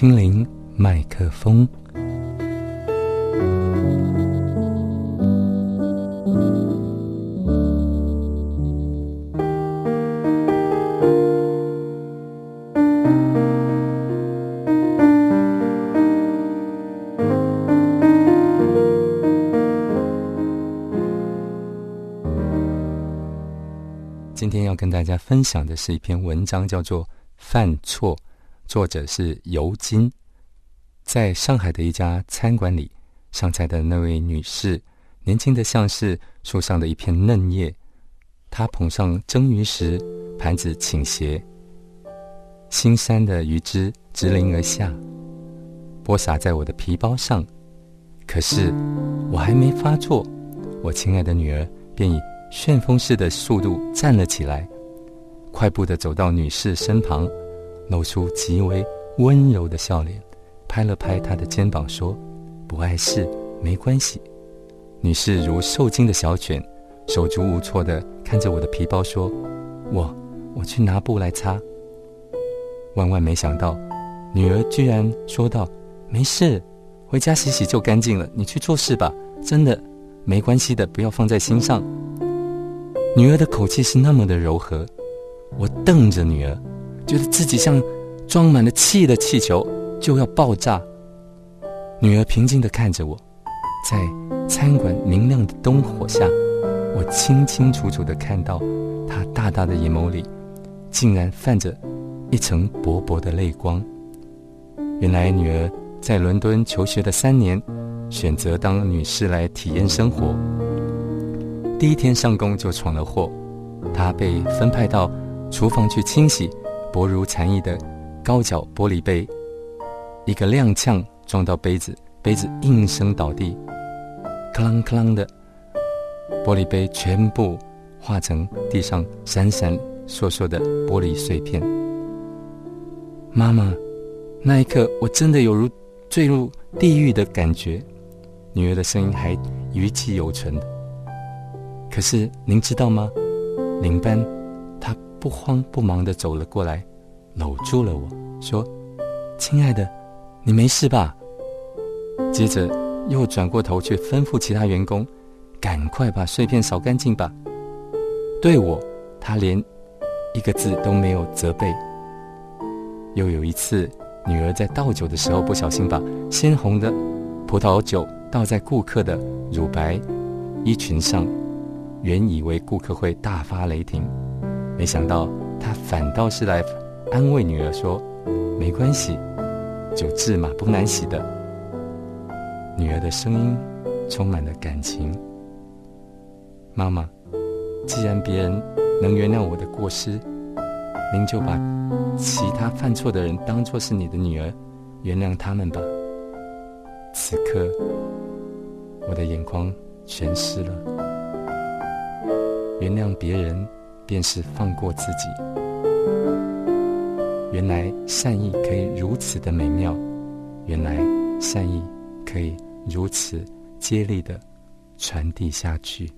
心灵麦克风。今天要跟大家分享的是一篇文章，叫做《犯错》，作者是尤金。在上海的一家餐馆里，上菜的那位女士，年轻的像是树上的一片嫩叶。她捧上蒸鱼时，盘子倾斜，新山的鱼汁直淋而下，泼洒在我的皮包上。可是我还没发作，我亲爱的女儿便以。旋风式的速度站了起来，快步的走到女士身旁，露出极为温柔的笑脸，拍了拍她的肩膀说：“不碍事，没关系。”女士如受惊的小犬，手足无措的看着我的皮包说：“我，我去拿布来擦。”万万没想到，女儿居然说道：“没事，回家洗洗就干净了。你去做事吧，真的没关系的，不要放在心上。”女儿的口气是那么的柔和，我瞪着女儿，觉得自己像装满了气的气球，就要爆炸。女儿平静的看着我，在餐馆明亮的灯火下，我清清楚楚的看到她大大的眼眸里，竟然泛着一层薄薄的泪光。原来女儿在伦敦求学的三年，选择当女士来体验生活。第一天上工就闯了祸，她被分派到厨房去清洗薄如蝉翼的高脚玻璃杯，一个踉跄撞到杯子，杯子应声倒地，哐啷哐啷的，玻璃杯全部化成地上闪闪烁烁的玻璃碎片。妈妈，那一刻我真的有如坠入地狱的感觉，女儿的声音还余气犹存。可是您知道吗？领班不慌不忙的走了过来，搂住了我说：“亲爱的，你没事吧？”接着又转过头去吩咐其他员工：“赶快把碎片扫干净吧。”对我，他连一个字都没有责备。又有一次，女儿在倒酒的时候不小心把鲜红的葡萄酒倒在顾客的乳白衣裙上。原以为顾客会大发雷霆，没想到他反倒是来安慰女儿说：“没关系，酒治嘛不难洗的。”女儿的声音充满了感情。妈妈，既然别人能原谅我的过失，您就把其他犯错的人当作是你的女儿，原谅他们吧。此刻，我的眼眶全湿了。原谅别人，便是放过自己。原来善意可以如此的美妙，原来善意可以如此接力的传递下去。